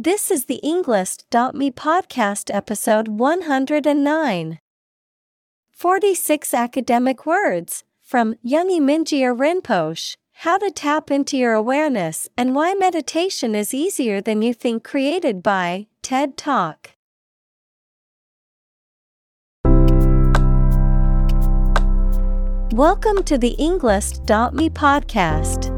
This is the Englist.me podcast episode 109. 46 academic words from Yongey Mingyur Rinpoche How to Tap into Your Awareness and Why Meditation is Easier Than You Think, created by TED Talk. Welcome to the Englist.me podcast.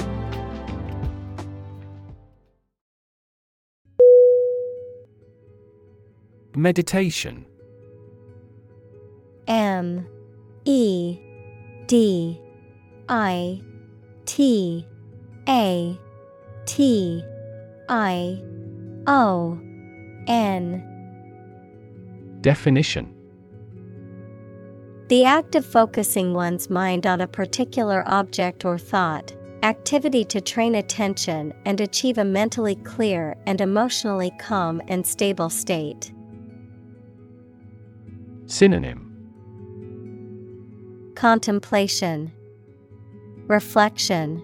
Meditation. M E D I T A T I O N. Definition. The act of focusing one's mind on a particular object or thought, activity to train attention and achieve a mentally clear and emotionally calm and stable state. Synonym. Contemplation, Reflection,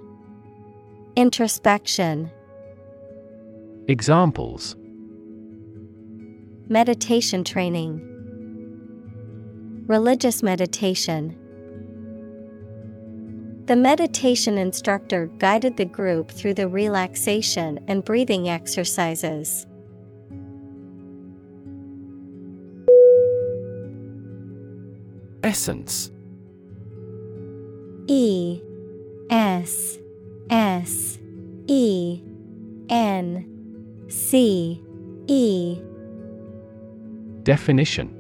Introspection, Examples. Meditation training, Religious meditation. The meditation instructor guided the group through the relaxation and breathing exercises. Essence. E S S E N C E. Definition.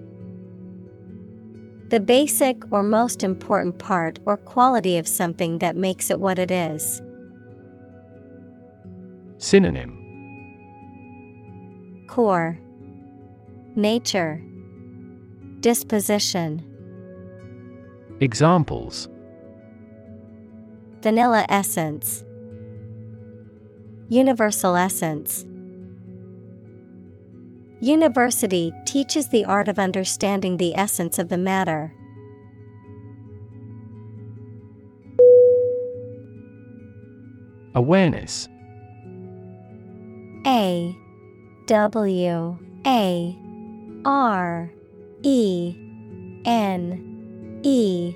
The basic or most important part or quality of something that makes it what it is. Synonym. Core. Nature. Disposition Examples. Vanilla essence. Universal essence. University teaches the art of understanding the essence of the matter. Awareness. A. W. A. R. E. N E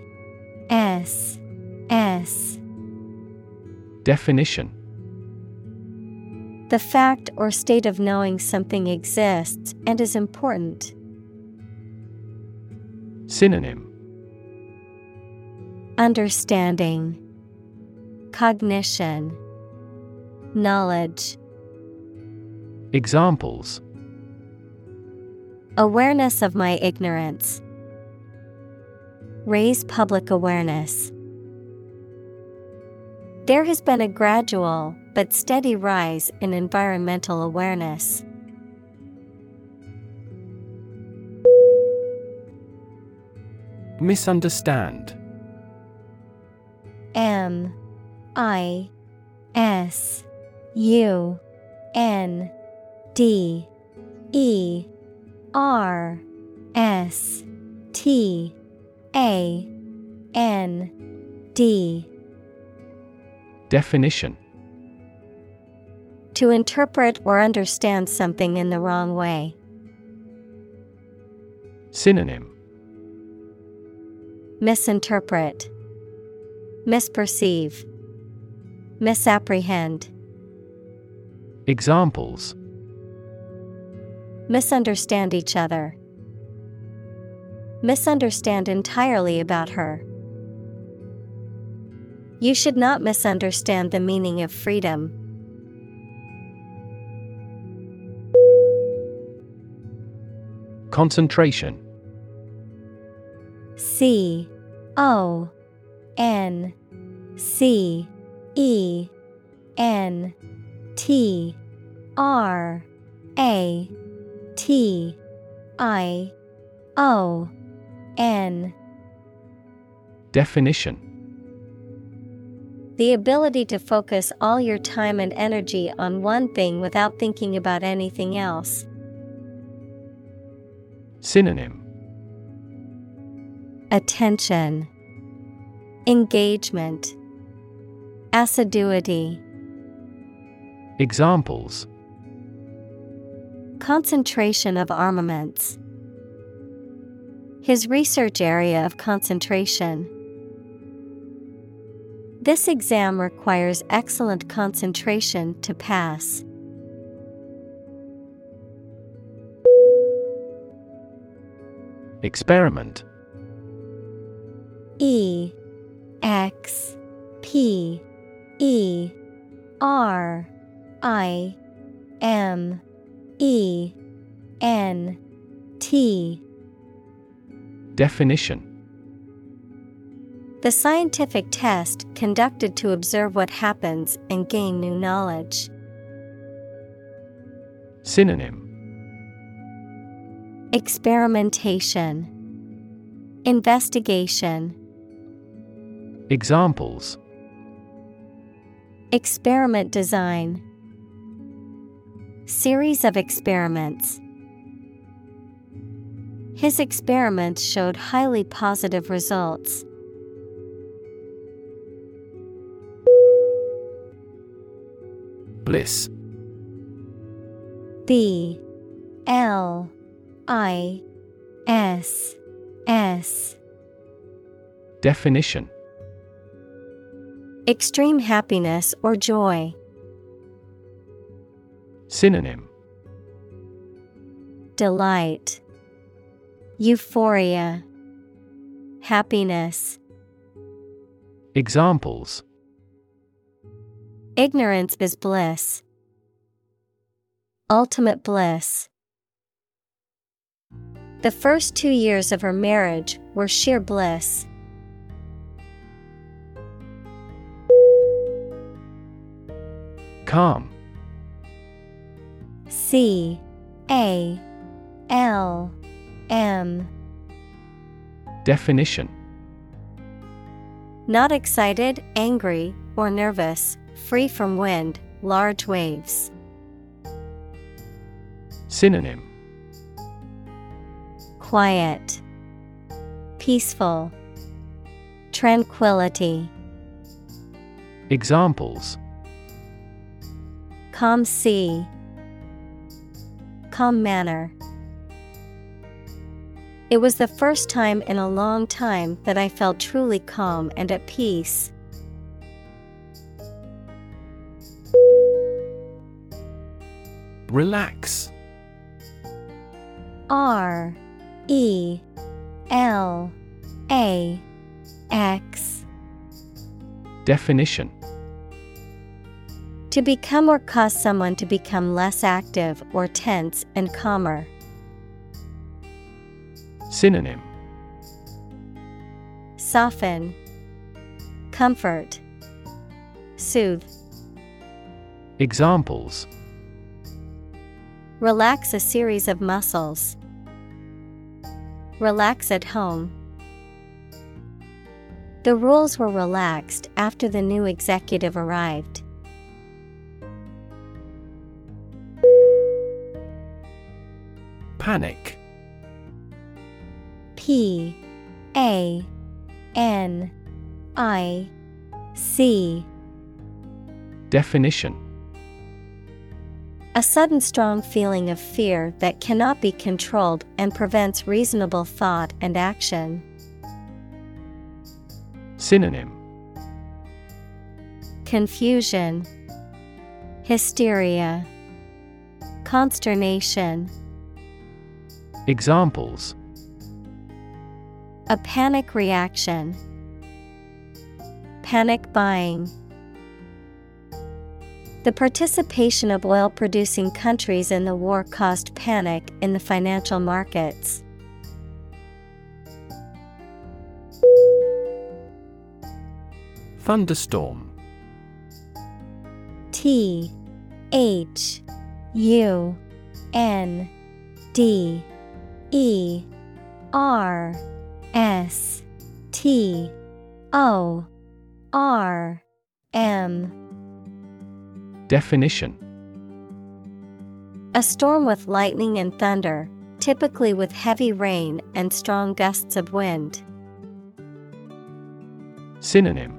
S S. Definition. The fact or state of knowing something exists and is important. Synonym. Understanding. Cognition. Knowledge. Examples. Awareness of my ignorance. Raise public awareness. There has been a gradual but steady rise in environmental awareness. Misunderstand M I S U N D E R S T A N D Definition To interpret or understand something in the wrong way. Synonym Misinterpret, Misperceive, Misapprehend. Examples Misunderstand each other. Misunderstand entirely about her. You should not misunderstand the meaning of freedom. Concentration C O N C E N T R A T I O N Definition The ability to focus all your time and energy on one thing without thinking about anything else. Synonym Attention, Engagement, Assiduity. Examples Concentration of armaments. His research area of concentration. This exam requires excellent concentration to pass. Experiment E X P E R I M E N T Definition. The scientific test conducted to observe what happens and gain new knowledge. Synonym. Experimentation, Investigation, Examples. Experiment design, Series of experiments. His experiments showed highly positive results. Bliss. B. L. I. S. S. Definition. Extreme happiness or joy. Synonym. Delight, Euphoria, Happiness. Examples Ignorance is bliss. Ultimate bliss. The first two years of her marriage were sheer bliss. Calm C A L M. Definition. Not excited, angry, or nervous, free from wind, large waves. Synonym. Quiet, Peaceful, Tranquility. Examples. Calm sea, Calm manner. It was the first time in a long time that I felt truly calm and at peace. Relax R E L A X Definition To become or cause someone to become less active or tense and calmer. Synonym Soften, Comfort, Soothe. Examples Relax a series of muscles. Relax at home. The rules were relaxed after the new executive arrived. Panic P A N I C. Definition. A sudden strong feeling of fear that cannot be controlled and prevents reasonable thought and action. Synonym. Confusion, Hysteria, Consternation. Examples A panic reaction. Panic buying. The participation of oil producing countries in the war caused panic in the financial markets. Thunderstorm T H U N D E R S T O R M. Definition. A storm with lightning and thunder, typically with heavy rain and strong gusts of wind. Synonym.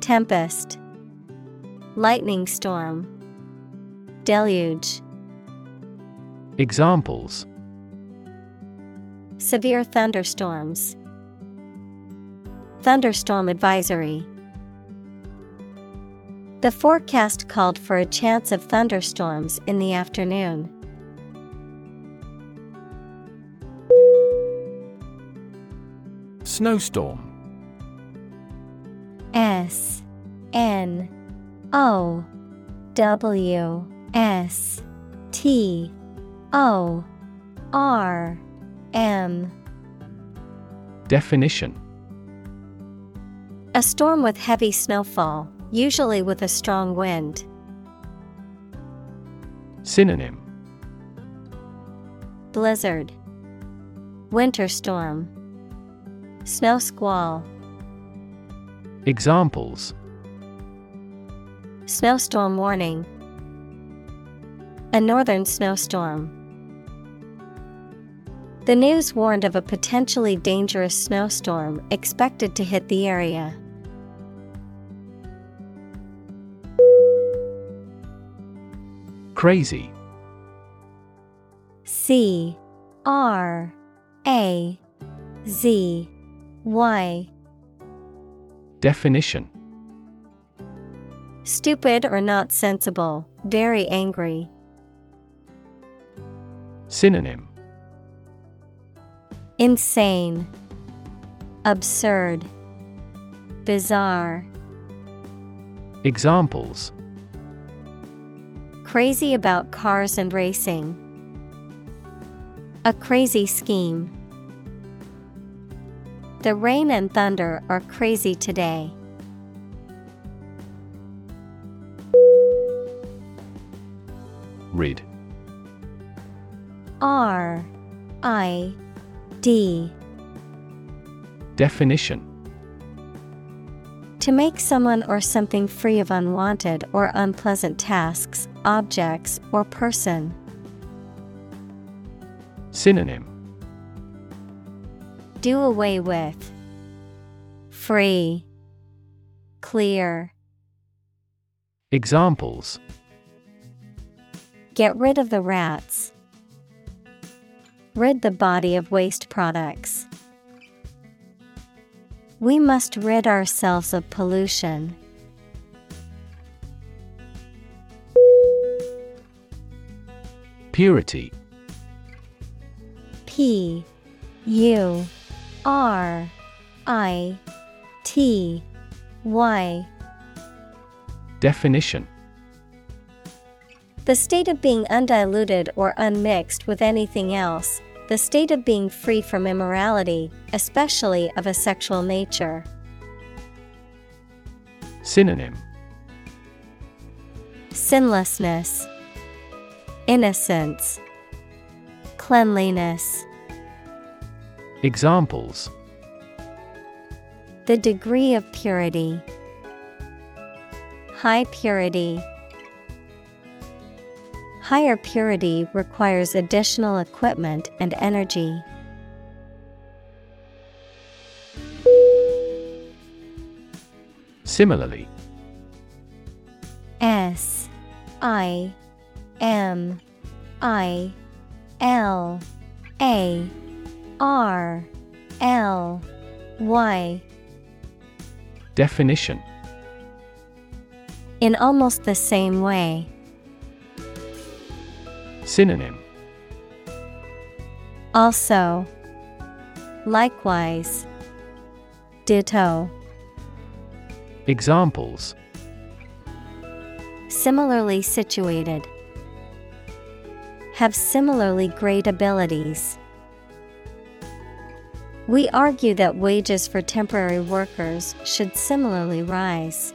Tempest, Lightning storm, Deluge. Examples Severe thunderstorms, Thunderstorm advisory. The forecast called for a chance of thunderstorms in the afternoon. Snowstorm S N O W S T O R M. Definition. A storm with heavy snowfall, usually with a strong wind. Synonym. Blizzard, Winter storm, Snow squall, Examples. Snowstorm warning. A northern snowstorm. The news warned of a potentially dangerous snowstorm expected to hit the area. Crazy C R A Z Y Definition Stupid or not sensible, very angry. Synonym Insane, Absurd, Bizarre. Examples Crazy about cars and racing. A crazy scheme. The rain and thunder are crazy today. Rid R I D Definition To make someone or something free of unwanted or unpleasant tasks, objects, or person. Synonym Do away with. Free. Clear. Examples Get rid of the rats. Rid the body of waste products. We must rid ourselves of pollution. Purity P U R I T Y Definition The state of being undiluted or unmixed with anything else, the state of being free from immorality, especially of a sexual nature. Synonym Sinlessness, Innocence, Cleanliness. Examples The degree of purity, High purity. Higher purity requires additional equipment and energy. Similarly S I M I L A R L Y Definition In almost the same way. Synonym Also, Likewise. Ditto. Examples Similarly situated. Have similarly great abilities. We argue that wages for temporary workers should similarly rise.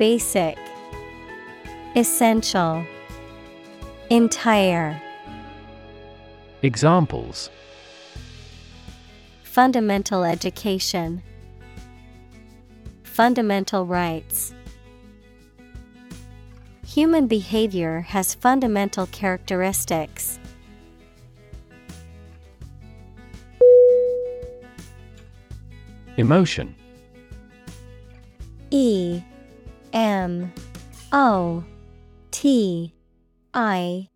Basic Essential Entire. Examples. Fundamental education. Fundamental rights. Human behavior has fundamental characteristics. Emotion. E M O T I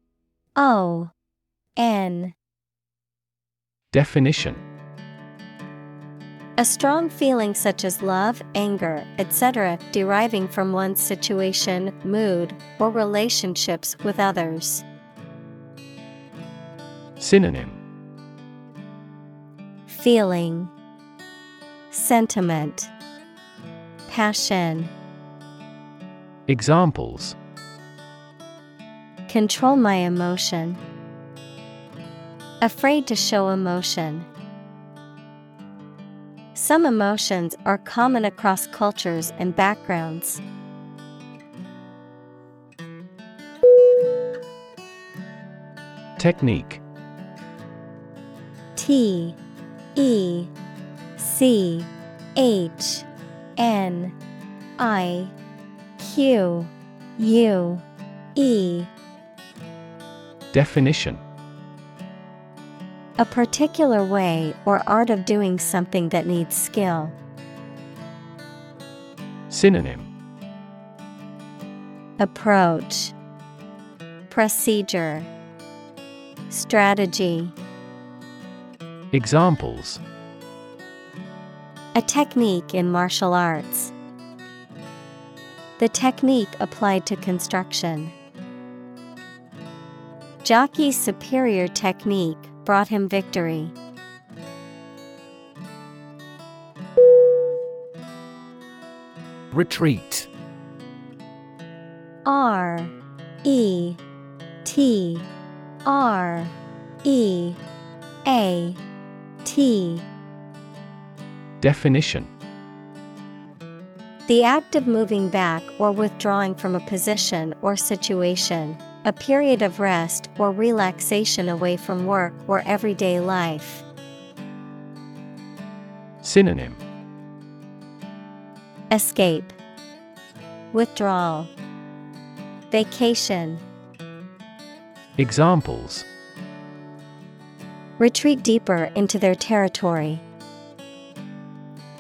O N. Definition. A strong feeling such as love, anger, etc., deriving from one's situation, mood, or relationships with others. Synonym. Feeling. Sentiment. Passion Examples Control my emotion. Afraid to show emotion. Some emotions are common across cultures and backgrounds. Technique T E C H N I Q U E. Definition. A particular way or art of doing something that needs skill. Synonym. Approach. Procedure. Strategy. Examples. A technique in martial arts. The technique applied to construction. Jockey's superior technique brought him victory. Retreat R E T R E A T Definition The act of moving back or withdrawing from a position or situation, a period of rest or relaxation away from work or everyday life. Synonym Escape, Withdrawal, Vacation, Examples Retreat deeper into their territory.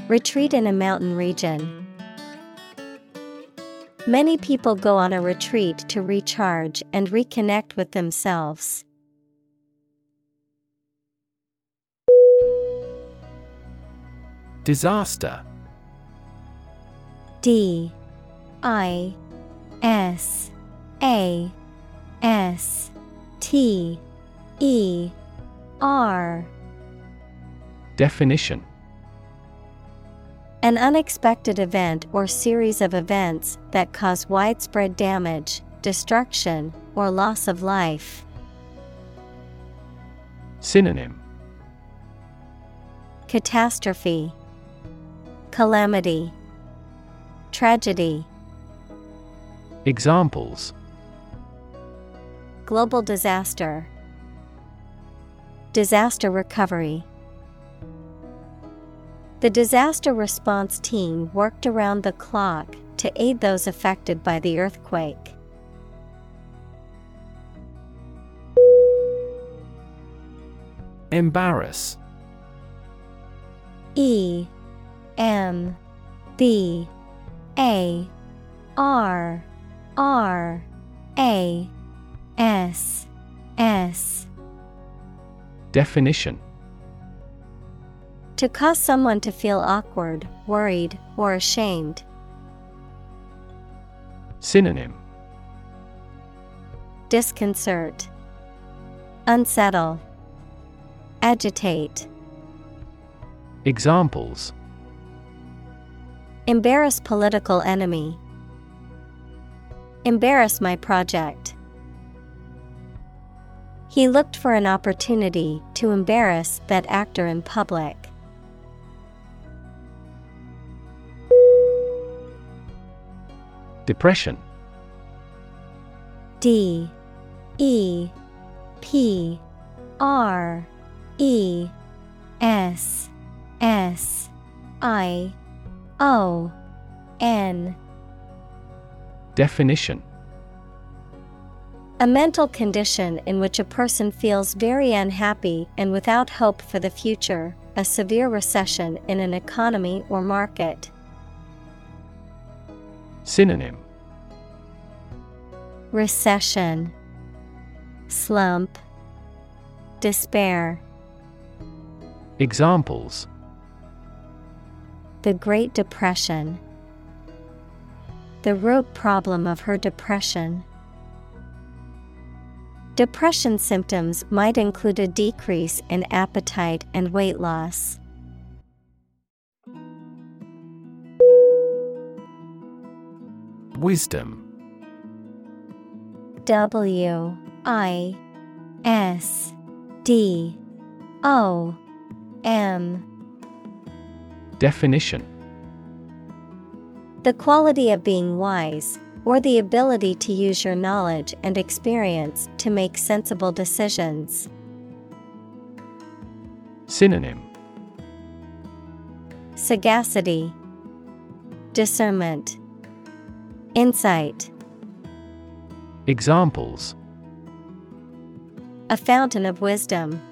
Retreat in a mountain region. Many people go on a retreat to recharge and reconnect with themselves. Disaster. D. I. S. A. S. T. E. R. Definition An unexpected event or series of events that cause widespread damage, destruction, or loss of life. Synonym. Catastrophe, Calamity, Tragedy, Examples. Global disaster, Disaster recovery. The disaster response team worked around the clock to aid those affected by the earthquake. Embarrass. E M B A R R A S S. Definition. To cause someone to feel awkward, worried, or ashamed. Synonym Disconcert, Unsettle, Agitate. Examples Embarrass political enemy. Embarrass my project. He looked for an opportunity to embarrass that actor in public. Depression. D E P R E S S I O N. Definition. A mental condition in which a person feels very unhappy and without hope for the future, a severe recession in an economy or market. Synonym Recession, Slump, Despair. Examples The Great Depression. The root problem of her depression. Depression symptoms might include a decrease in appetite and weight loss. Wisdom. W I S D O M. Definition. The quality of being wise, or the ability to use your knowledge and experience to make sensible decisions. Synonym. Sagacity, Discernment, Insight. Examples A fountain of wisdom.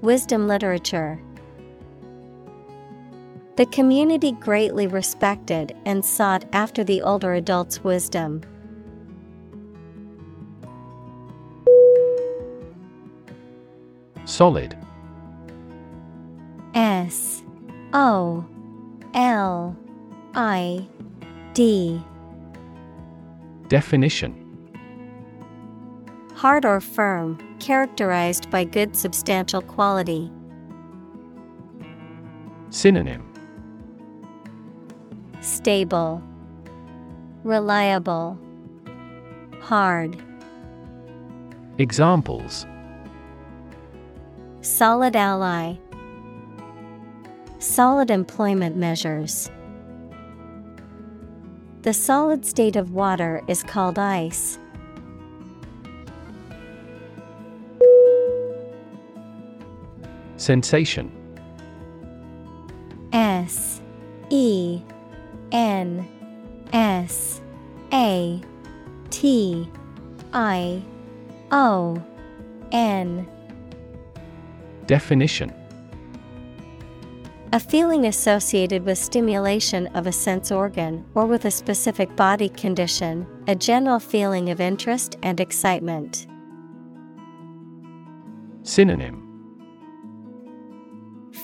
Wisdom literature. The community greatly respected and sought after the older adult's wisdom. Solid S O L I D. Definition. Hard or firm, characterized by good substantial quality. Synonym. Stable, Reliable, Hard. Examples. Solid ally, Solid employment measures. The solid state of water is called ice. Sensation. S E N S A T I O N. Definition A feeling associated with stimulation of a sense organ or with a specific body condition, a general feeling of interest and excitement. Synonym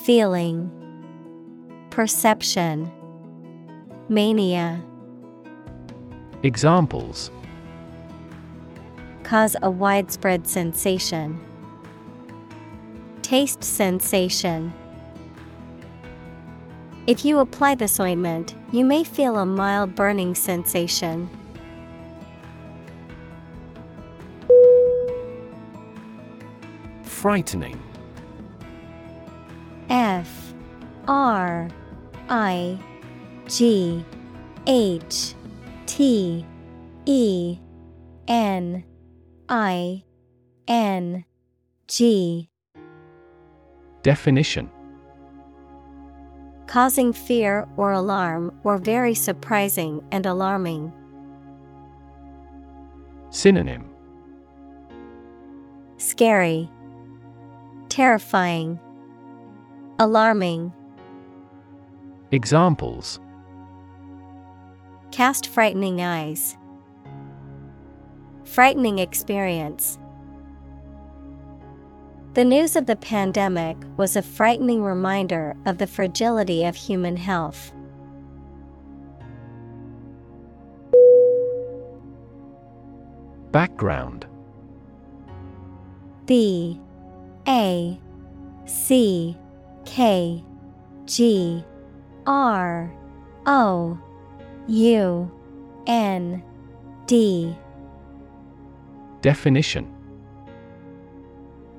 Feeling, Perception, Mania. Examples Cause a widespread sensation. Taste sensation. If you apply this ointment, you may feel a mild burning sensation. Frightening. F R I G H T E N I N G. Definition Causing fear or alarm or very surprising and alarming. Synonym Scary, Terrifying, Alarming. Examples Cast frightening eyes. Frightening experience. The news of the pandemic was a frightening reminder of the fragility of human health. Background. B A C K G R O U N D. Definition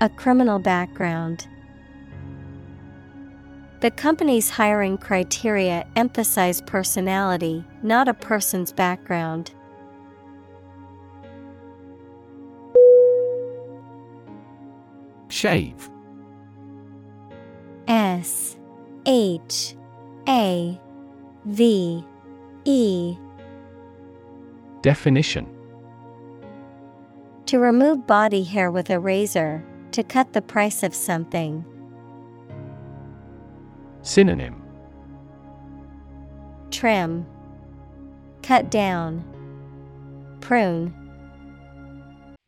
A criminal background. The company's hiring criteria emphasize personality, not a person's background. Shave. S H A V E. Definition. To remove body hair with a razor, to cut the price of something. Synonym Trim, Cut down, Prune.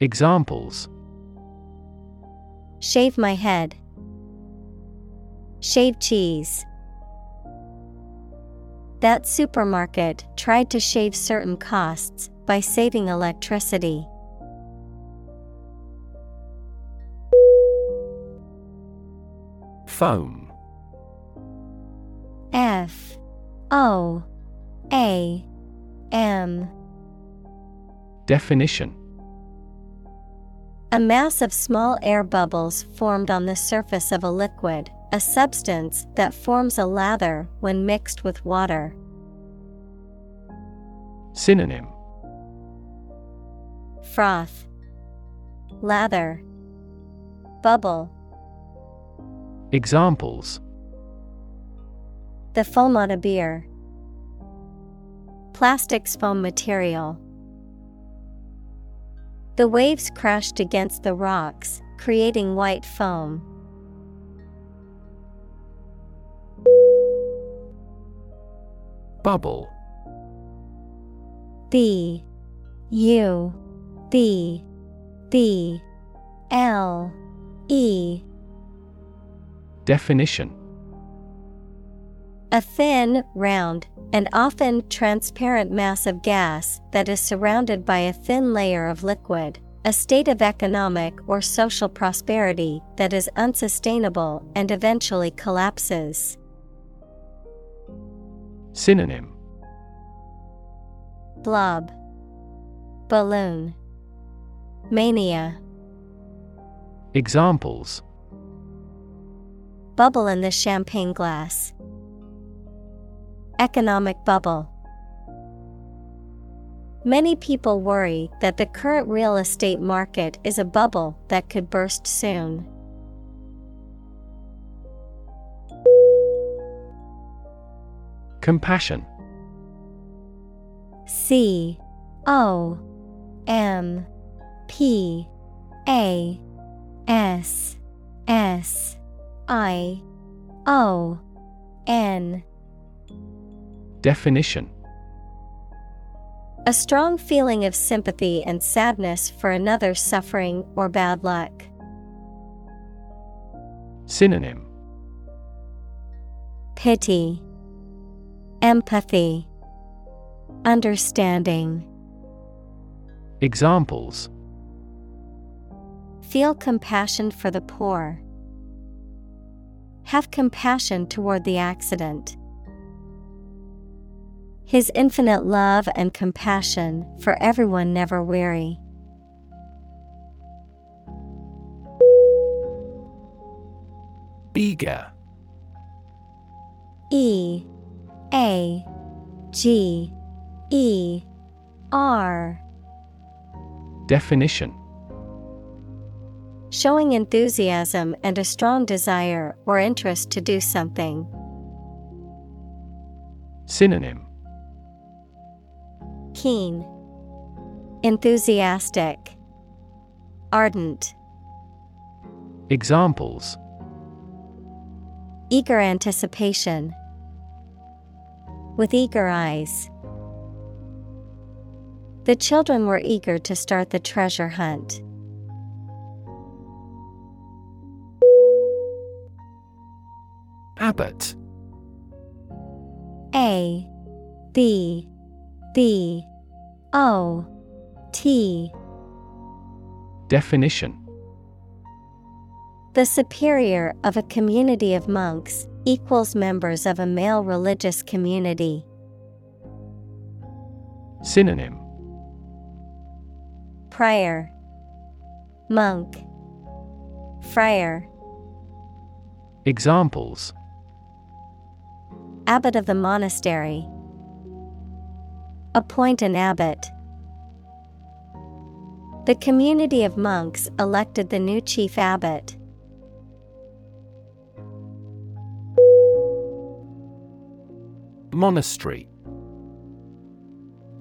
Examples Shave my head. Shave cheese. That supermarket tried to shave certain costs by saving electricity. Foam F. O. A. M. Definition. A mass of small air bubbles formed on the surface of a liquid, a substance that forms a lather when mixed with water. Synonym. Froth, Lather, Bubble. Examples. The foam on a beer. Plastics foam material. The waves crashed against the rocks, creating white foam. Bubble. B. U. B. B. L. E Definition. A thin, round, and often transparent mass of gas that is surrounded by a thin layer of liquid, a state of economic or social prosperity that is unsustainable and eventually collapses. Synonym. Blob, Balloon, Mania, Examples Bubble in the champagne glass. Economic bubble. Many people worry that the current real estate market is a bubble that could burst soon. Compassion C O M P A S S I O N Definition A strong feeling of sympathy and sadness for another's suffering or bad luck. Synonym Pity, Empathy, Understanding. Examples Feel compassion for the poor. Have compassion toward the accident. His infinite love and compassion for everyone never weary. Eager. E A G E R. Definition Showing enthusiasm and a strong desire or interest to do something. Synonym Keen, Enthusiastic, Ardent. Examples Eager anticipation. With eager eyes. The children were eager to start the treasure hunt. Abbot A B B O T. Definition The superior of a community of monks equals members of a male religious community. Synonym Prior Monk. Friar. Examples Abbot of the monastery. Appoint an abbot. The community of monks elected the new chief abbot. Monastery.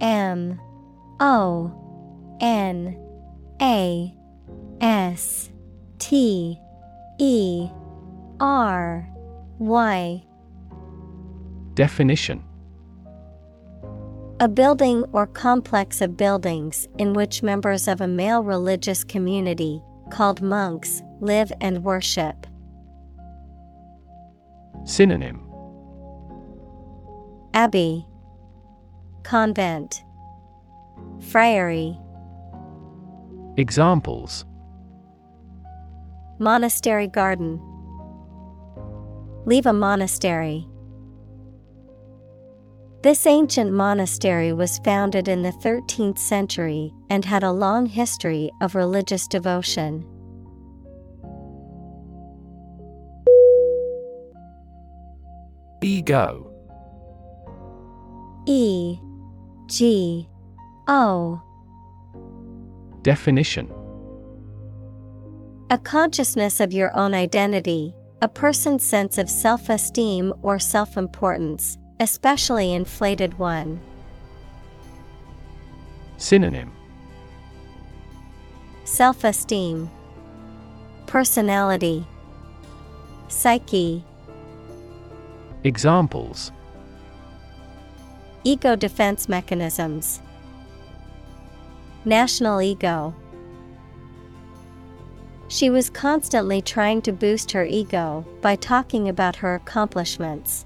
M. O. N. A. S. T. E. R. Y Definition A building or complex of buildings in which members of a male religious community, called monks, live and worship. Synonym Abbey, Convent, Friary, Examples Monastery Garden. Leave a monastery. This ancient monastery was founded in the 13th century and had a long history of religious devotion. Ego E G O. Definition. A consciousness of your own identity, a person's sense of self esteem or self importance, especially inflated one. Synonym Self esteem, Personality, Psyche, Examples Ego defense mechanisms, National ego. She was constantly trying to boost her ego by talking about her accomplishments.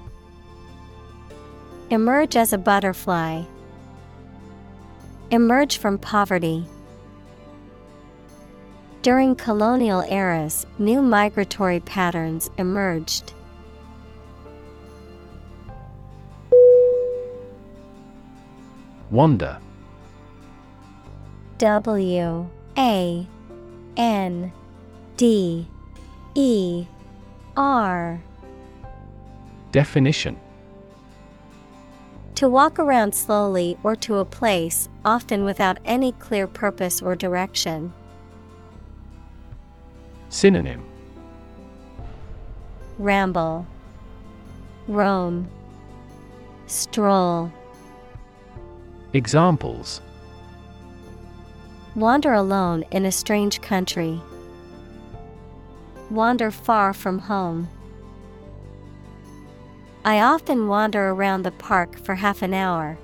Emerge as a butterfly. Emerge from poverty. During colonial eras, new migratory patterns emerged. Wander W A N D E R Definition To walk around slowly or to a place, often without any clear purpose or direction. Synonym Ramble, Roam, Stroll. Examples Wander alone in a strange country. Wander far from home. I often wander around the park for half an hour.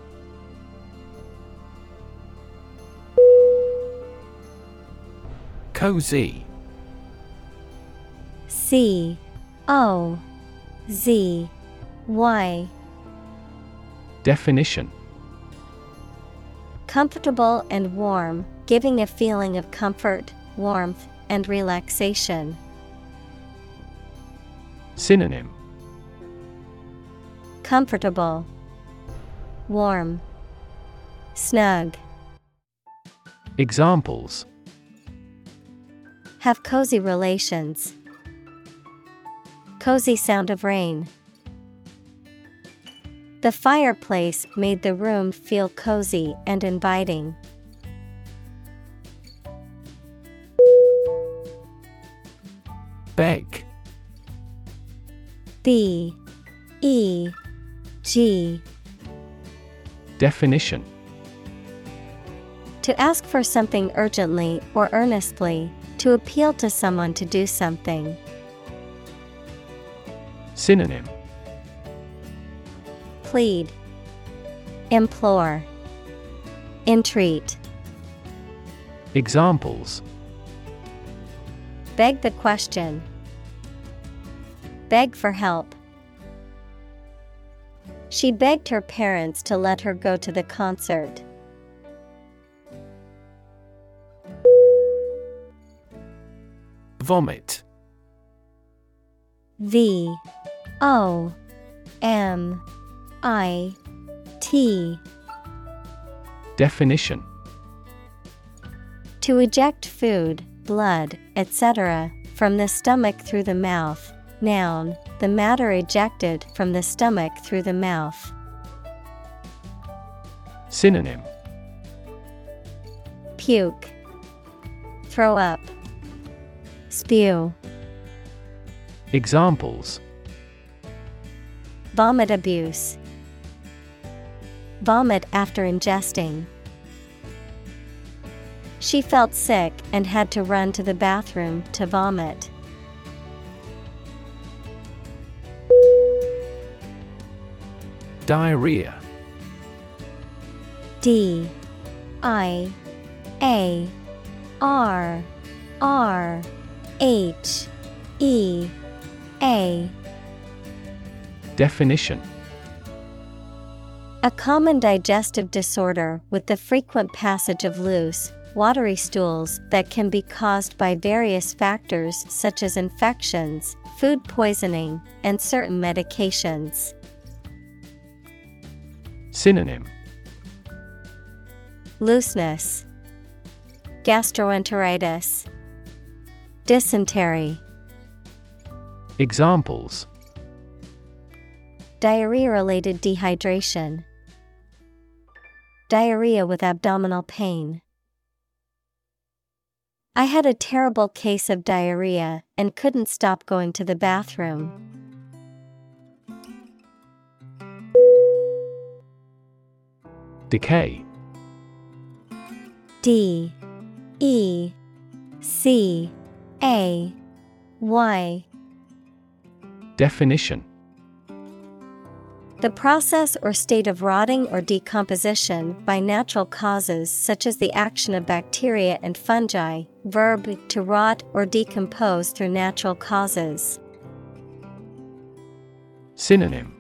Cozy. C O Z Y. Definition Comfortable and warm, giving a feeling of comfort, warmth, and relaxation. Synonym Comfortable, Warm, Snug. Examples Have cozy relations. Cozy sound of rain. The fireplace made the room feel cozy and inviting. Beg. B E G Definition To ask for something urgently or earnestly, to appeal to someone to do something. Synonym Plead, Implore, Entreat. Examples Beg the question. Beg for help. She begged her parents to let her go to the concert. Vomit. V O M I T. Definition To eject food, blood, etc., from the stomach through the mouth. Noun, the matter ejected from the stomach through the mouth. Synonym Puke. Throw up. Spew. Examples Vomit abuse. Vomit after ingesting. She felt sick and had to run to the bathroom to vomit. Diarrhea. D I A R R H E A Definition A common digestive disorder with the frequent passage of loose, watery stools that can be caused by various factors such as infections, food poisoning, and certain medications. Synonym. Looseness, Gastroenteritis, Dysentery, Examples. Diarrhea related dehydration, Diarrhea with abdominal pain. I had a terrible case of diarrhea and couldn't stop going to the bathroom. Decay. D E C A Y. Definition. The process or state of rotting or decomposition by natural causes such as the action of bacteria and fungi, verb to rot or decompose through natural causes. Synonym.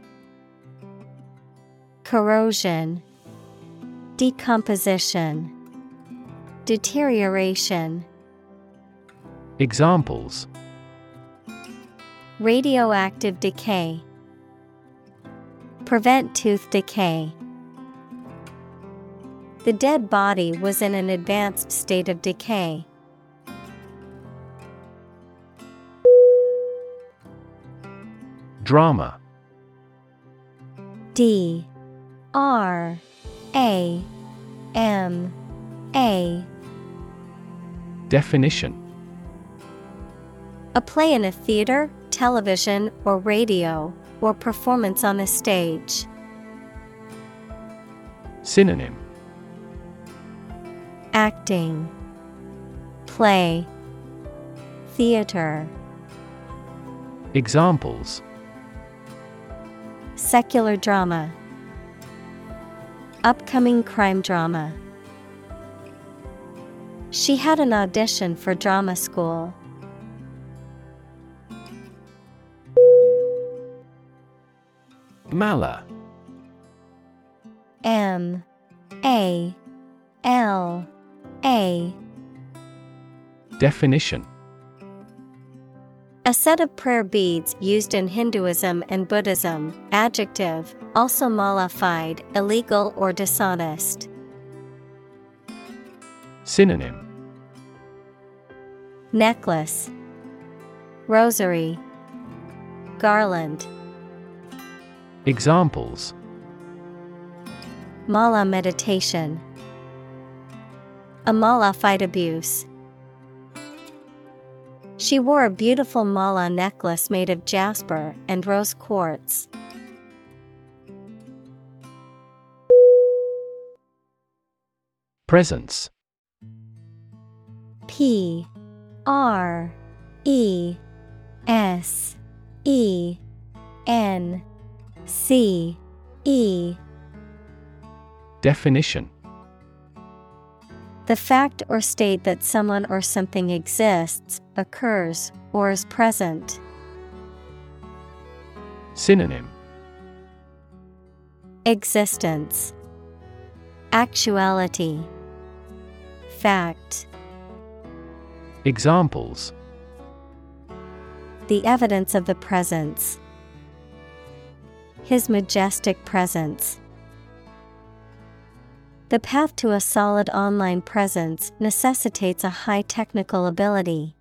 Corrosion, Decomposition, Deterioration. Examples Radioactive decay. Prevent tooth decay. The dead body was in an advanced state of decay. Drama D R A M A Definition A play in a theater, television, or radio, or performance on a stage. Synonym Acting, Play, Theater. Examples Secular drama. Upcoming crime drama. She had an audition for drama school. Mala. M A L A Definition A set of prayer beads used in Hinduism and Buddhism. Adjective, also mala fide, illegal or dishonest. Synonym Necklace, Rosary, Garland. Examples Mala meditation. A fight abuse. She wore a beautiful mala necklace made of jasper and rose quartz. Presence P R E S E N C E. Definition The fact or state that someone or something exists, occurs, or is present. Synonym Existence, Actuality, Fact. Examples The evidence of the presence. His majestic presence. The path to a solid online presence necessitates a high technical ability.